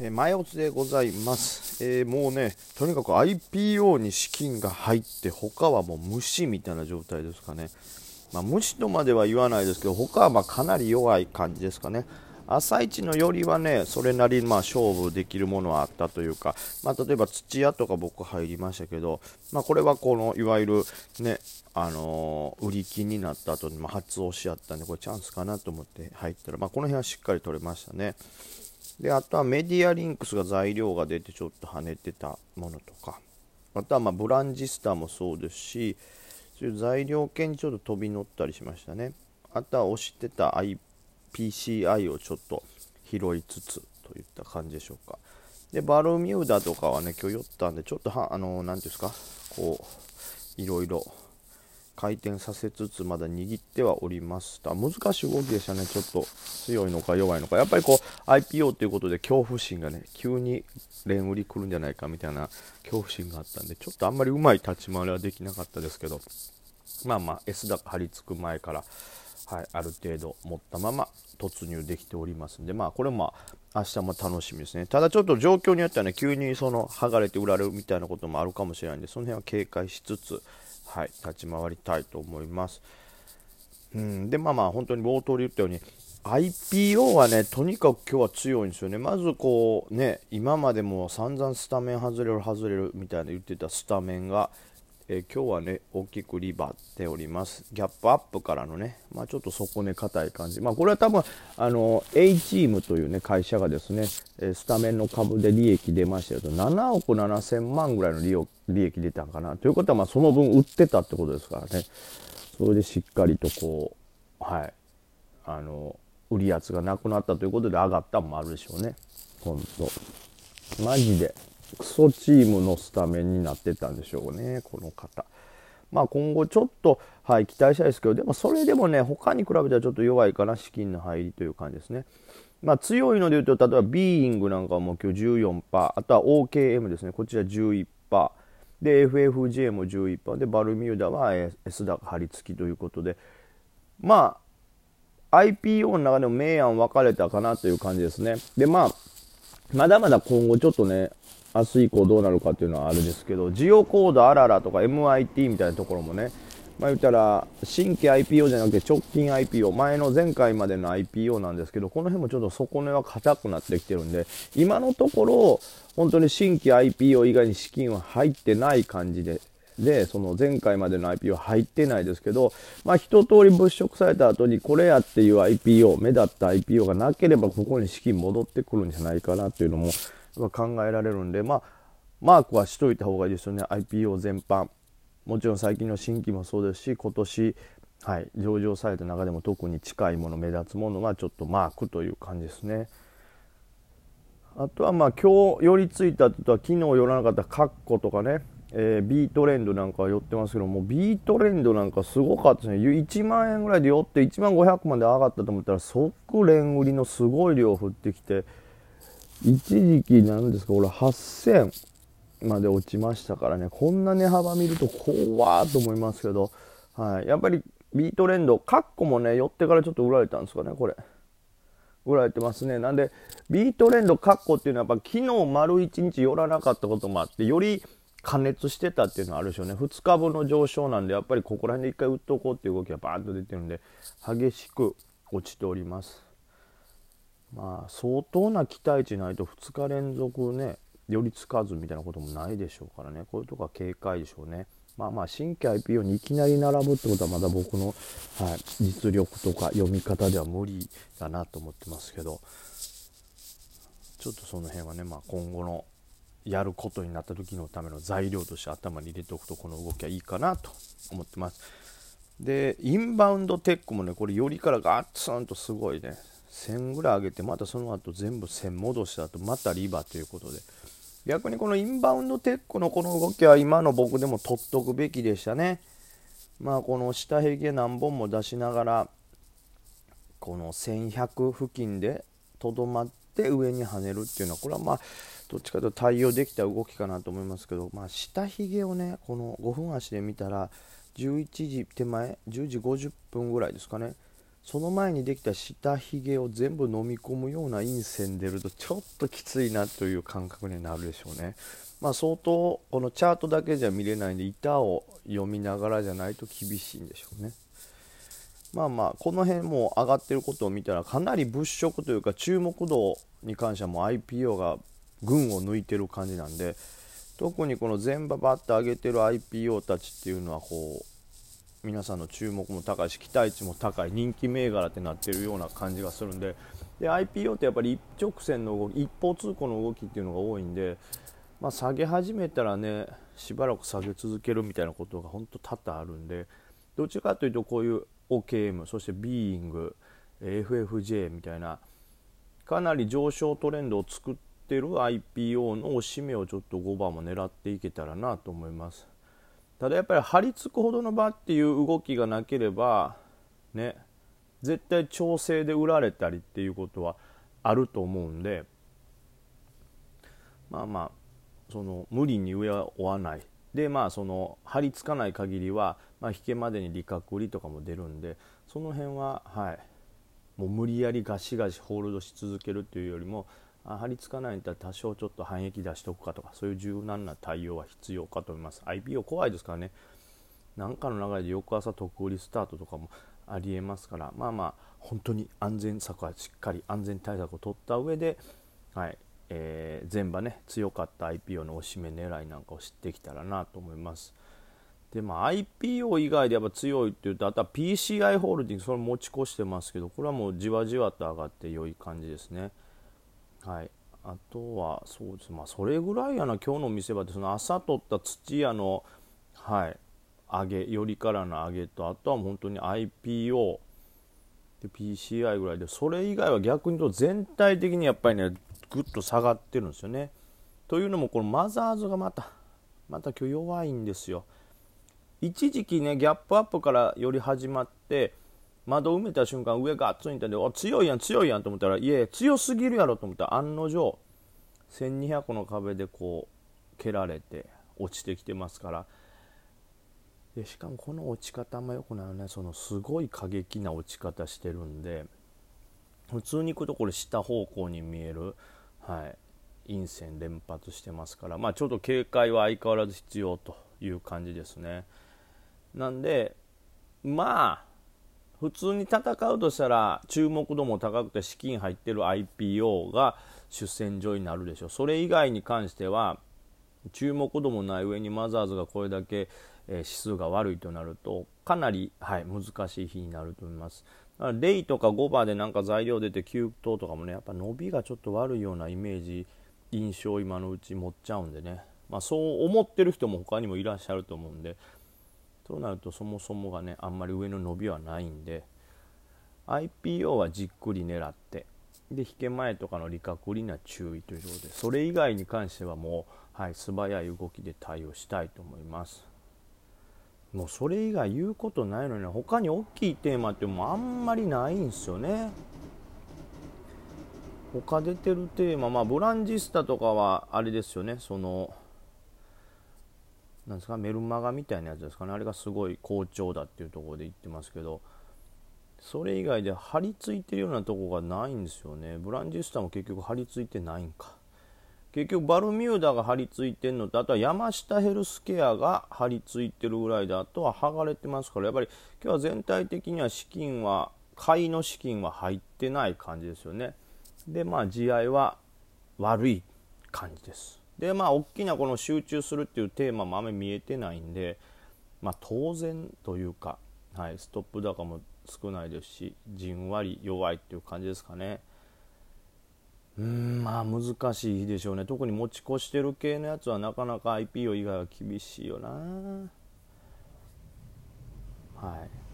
え、前落ちでございます、えー、もうねとにかく IPO に資金が入って他はもう虫みたいな状態ですかね、まあ、虫とまでは言わないですけど他はまかなり弱い感じですかね。朝一のよりはねそれなりにまあ勝負できるものはあったというか、まあ、例えば土屋とか僕入りましたけど、まあ、これはこのいわゆるねあのー、売り金になった後にま初押しあったんでこれチャンスかなと思って入ったら、まあ、この辺はしっかり取れましたね。であとはメディアリンクスが材料が出てちょっと跳ねてたものとか。あとはまブランジスターもそうですしそういう材料系にちょっと飛び乗ったりしましたね。あとは押してた IPCI をちょっと拾いつつといった感じでしょうか。でバルミューダとかはね今日寄ったんでちょっとはあの何ていうんですかこういろいろ回転させつつまだ握ってはおりました。難しい動きでしたね。ちょっと強いのか弱いのか。やっぱりこう IPO ということで恐怖心がね急に連売り来るんじゃないかみたいな恐怖心があったんでちょっとあんまりうまい立ち回りはできなかったですけどまあまあ S 高張り付く前からはい、ある程度持ったまま突入できておりますんで、まあ、これも明日も楽しみですね。ただちょっと状況によってはね、急にその剥がれて売られるみたいなこともあるかもしれないんで、その辺は警戒しつつ、はい、立ち回りたいと思います。うん、で、まあまあ、本当に冒頭で言ったように、IPO はね、とにかく今日は強いんですよね。まずこうね、今までも散々スタメン外れる外れるみたいな言ってたスタメンが、えー、今日はね、大きくリバっております。ギャップアップからのね、まあ、ちょっと底根硬い感じ。まあ、これは多分、あの、A チームというね、会社がですね、えスタメンの株で利益出ましたけど、7億7千万ぐらいの利利益出たんかな。ということは、まあ、その分売ってたってことですからね。それでしっかりとこう、はい、あの、売り圧がなくなったということで上がったもあるでしょうね。ほんと。マジで。クソチームのスタメンになってたんでしょうね、この方。まあ、今後ちょっと、はい、期待したいですけど、でもそれでもね、他に比べたらちょっと弱いかな、資金の入りという感じですね。まあ、強いので言うと、例えばビーイングなんかも今日14%、あとは OKM ですね、こちら11%、で、FFJ も11%、で、バルミューダは S 高張り付きということで、まあ、IPO の中でも明暗分かれたかなという感じですね。で、まあ、まだまだ今後ちょっとね、明日以降どうなるかっていうのはあれですけど、ジオコードあららとか MIT みたいなところもね、まあ、言ったら新規 IPO じゃなくて直近 IPO、前の前回までの IPO なんですけど、この辺もちょっと底根は硬くなってきてるんで、今のところ、本当に新規 IPO 以外に資金は入ってない感じで、で、その前回までの IPO 入ってないですけど、まあ一通り物色された後にこれやっていう IPO、目立った IPO がなければここに資金戻ってくるんじゃないかなっていうのも考えられるんで、まあ、マークはしといた方がいいですよね、IPO 全般。もちろん最近の新規もそうですし、今年、はい、上場された中でも特に近いもの、目立つものはちょっとマークという感じですね。あとはまあ今日寄りついたとは昨日寄らなかったカッコとかね、えー、ビートレンドなんかは寄ってますけどもビートレンドなんかすごかったですね1万円ぐらいで寄って1万500まで上がったと思ったら即連売りのすごい量降ってきて一時期なんですか、これ8000まで落ちましたからね、こんな値幅見ると怖ーと思いますけど、はい。やっぱりビートレンド、カッコもね、寄ってからちょっと売られたんですかね、これ。売られてますね。なんで、ビートレンドカッコっていうのはやっぱ昨日丸1日寄らなかったこともあって、より加熱してたっていうのはあるでしょうね。2日分の上昇なんで、やっぱりここら辺で一回売っとこうっていう動きがバーンと出てるんで、激しく落ちております。まあ相当な期待値ないと2日連続ね寄りつかずみたいなこともないでしょうからね。こういうとこは警戒でしょうね。まあまあ新規 IPO にいきなり並ぶってことはまだ僕の、はい、実力とか読み方では無理だなと思ってますけど。ちょっとその辺はね、まあ、今後のやることになった時のための材料として頭に入れておくとこの動きはいいかなと思ってます。でインバウンドテックもねこれよりからガッツンとすごいね。1000ぐらい上げてまたその後全部1000戻した後またリバということで。逆にこのインバウンドテックのこの動きは今の僕でも取っとくべきでしたね。まあこの下髭何本も出しながらこの1100付近でとどまって上に跳ねるっていうのはこれはまあどっちかというと対応できた動きかなと思いますけど、まあ、下髭をねこの5分足で見たら11時手前10時50分ぐらいですかね。その前にできた下ひげを全部飲み込むような陰線出るとちょっときついなという感覚になるでしょうね。まあ、相当このチャートだけじゃ見れないんで板を読みながらじゃないと厳しいんでしょうね。まあまあこの辺も上がってることを見たらかなり物色というか注目度に関してはもう IPO が群を抜いてる感じなんで特にこの全場バッと上げてる IPO たちっていうのはこう皆さんの注目も高いし期待値も高い人気銘柄ってなってるような感じがするんでで IPO ってやっぱり一直線の動き一方通行の動きっていうのが多いんで、まあ、下げ始めたらねしばらく下げ続けるみたいなことが本当多々あるんでどっちかというとこういう OKM そしてビーイング FFJ みたいなかなり上昇トレンドを作ってる IPO のおしめをちょっと5番も狙っていけたらなと思います。ただやっぱり張り付くほどの場っていう動きがなければね絶対調整で売られたりっていうことはあると思うんでまあまあその無理に上は追わない。でまあその張り付かない限りは、まあ、引けまでに利確売りとかも出るんでその辺ははい。もう無理やりガシガシホールドし続けるっていうよりも張り付かないんだったら多少ちょっと反撃出しておくかとかそういう柔軟な対応は必要かと思います。IPO 怖いですからね。何かの流れで翌朝特売りスタートとかもありえますからまあまあ本当に安全策はしっかり安全対策を取った上ではいえー、前場ね強かった IPO のおしめ狙いなんかを知ってきたらなと思います。でまあ IPO 以外でやっぱ強いっていうとあとは PCI ホールディングそれ持ち越してますけどこれはもうじわじわと上がって良い感じですね。はい。あとはそうです。まあそれぐらいやな今日の見せ場って。その朝取った土屋のはい。上げよりからの上げとあとは本当に IPO で PCI ぐらいでそれ以外は逆に言うと全体的にやっぱりねぐっと下がってるんですよね。というのもこのマザーズがまたまた今日弱いんですよ。一時期ねギャップアップからより始まって窓埋めた瞬間上が熱いたんでお強いやん強いやんと思ったらいえ強すぎるやろと思った。ら案の定1200の壁でこう蹴られて落ちてきてますから。でしかもこの落ち方もよくないよね。そのすごい過激な落ち方してるんで普通に行くとこれ下方向に見えるはい。陰線連発してますから。まあちょっと警戒は相変わらず必要という感じですね。なんでまあ普通に戦うとしたら注目度も高くて資金入ってる IPO が主戦場になるでしょう。それ以外に関しては注目度もない上にマザーズがこれだけ、指数が悪いとなるとかなり、はい、難しい日になると思います。レイとか5番でなんか材料出て9等とかもねやっぱ伸びがちょっと悪いようなイメージ印象を今のうち持っちゃうんでね、まあ、そう思ってる人も他にもいらっしゃると思うんでそうなるとそもそもがねあんまり上の伸びはないんで IPO はじっくり狙ってで引け前とかの利確売りには注意ということでそれ以外に関してはもう、はい、素早い動きで対応したいと思います。もうそれ以外言うことないのに他に大きいテーマってもうあんまりないんですよね他出てるテーマまあブランジスタとかはあれですよねそのなんですかメルマガみたいなやつですかね。あれがすごい好調だっていうところで言ってますけどそれ以外で張り付いてるようなとこがないんですよね。ブランジスタも結局張り付いてないんか。結局バルミューダが張り付いてるのとあとは山下ヘルスケアが張り付いてるぐらいであとは剥がれてますからやっぱり今日は全体的には資金は買いの資金は入ってない感じですよね。でまあ地合いは悪い感じです。でまあ大きなこの集中するっていうテーマもあんまり見えてないんでまあ当然というか、はい、ストップ高も少ないですしじんわり弱いっていう感じですかね。うんまあ難しいでしょうね。特に持ち越してる系のやつはなかなか IPO 以外は厳しいよな。はい。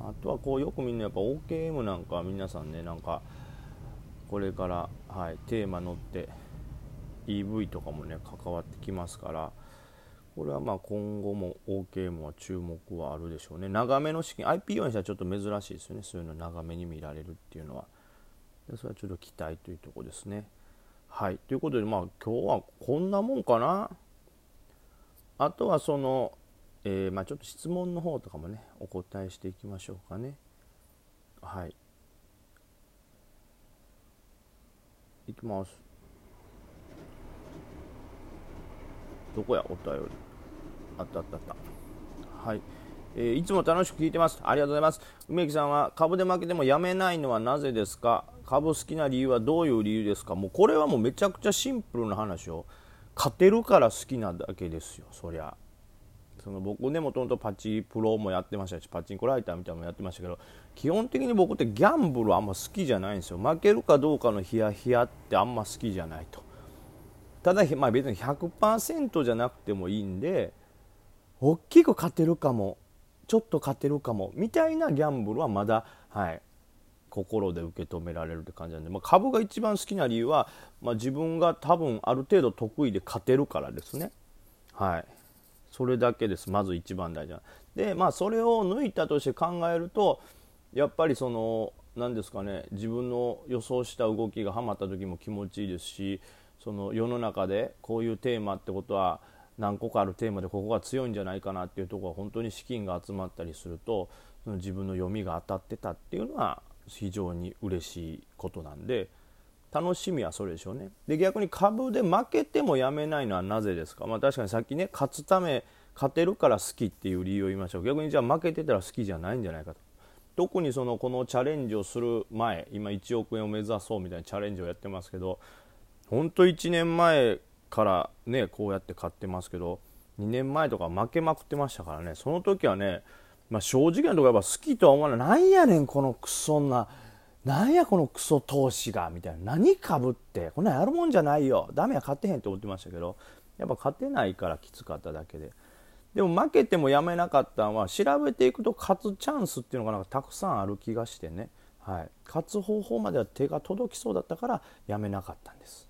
あとはこうよくみんなやっぱ OKM なんか皆さんねなんかこれから、はい、テーマ乗って EV とかもね関わってきますからこれはまあ今後も OKM は注目はあるでしょうね長めの資金 IPO にしてはちょっと珍しいですよねそういうの長めに見られるっていうのは。それはちょっと期待というとこですね。はいということでまあ今日はこんなもんかな。あとはその、えー、まあ、ちょっと質問の方とかもねお答えしていきましょうかね。はいいきますどこや？お便り。あったあったあった。はい。えー、いつも楽しく聞いてます。ありがとうございます。梅木さんは株で負けてもやめないのはなぜですか？株好きな理由はどういう理由ですか？もうこれはもうめちゃくちゃシンプルな話を。勝てるから好きなだけですよ、そりゃ。その僕ねもともとパチプロもやってましたしパチンコライターみたいなのもやってましたけど基本的に僕ってギャンブルあんま好きじゃないんですよ。負けるかどうかのヒヤヒヤってあんま好きじゃないと。ただ、まあ、別に100%じゃなくてもいいんで大きく勝てるかもちょっと勝てるかもみたいなギャンブルはまだはい心で受け止められるって感じなんで、まあ、株が一番好きな理由は、まあ、自分が多分ある程度得意で勝てるからですね。はい。それだけです。まず一番大事な。でまあそれを抜いたとして考えるとやっぱりその何ですかね自分の予想した動きがはまった時も気持ちいいですしその世の中でこういうテーマってことは何個かあるテーマでここが強いんじゃないかなっていうところは本当に資金が集まったりするとその自分の読みが当たってたっていうのは非常に嬉しいことなんで楽しみはそれでしょうね。で逆に株で負けてもやめないのはなぜですか、まあ、確かにさっきね勝つため勝てるから好きっていう理由を言いましょう逆にじゃあ負けてたら好きじゃないんじゃないかと。特にそのこのチャレンジをする前今1億円を目指そうみたいなチャレンジをやってますけど本当1年前からねこうやって買ってますけど2年前とか負けまくってましたからね。その時はね、まあ、正直なところやっぱ好きとは思わない。なんやねんこのクソななんやこのクソ投資がみたいな。何かぶってこんなんやるもんじゃないよ。ダメや勝てへんって思ってましたけどやっぱ勝てないからきつかっただけで。でも負けてもやめなかったのは調べていくと勝つチャンスっていうのがなんかたくさんある気がしてね、はい、勝つ方法までは手が届きそうだったからやめなかったんです。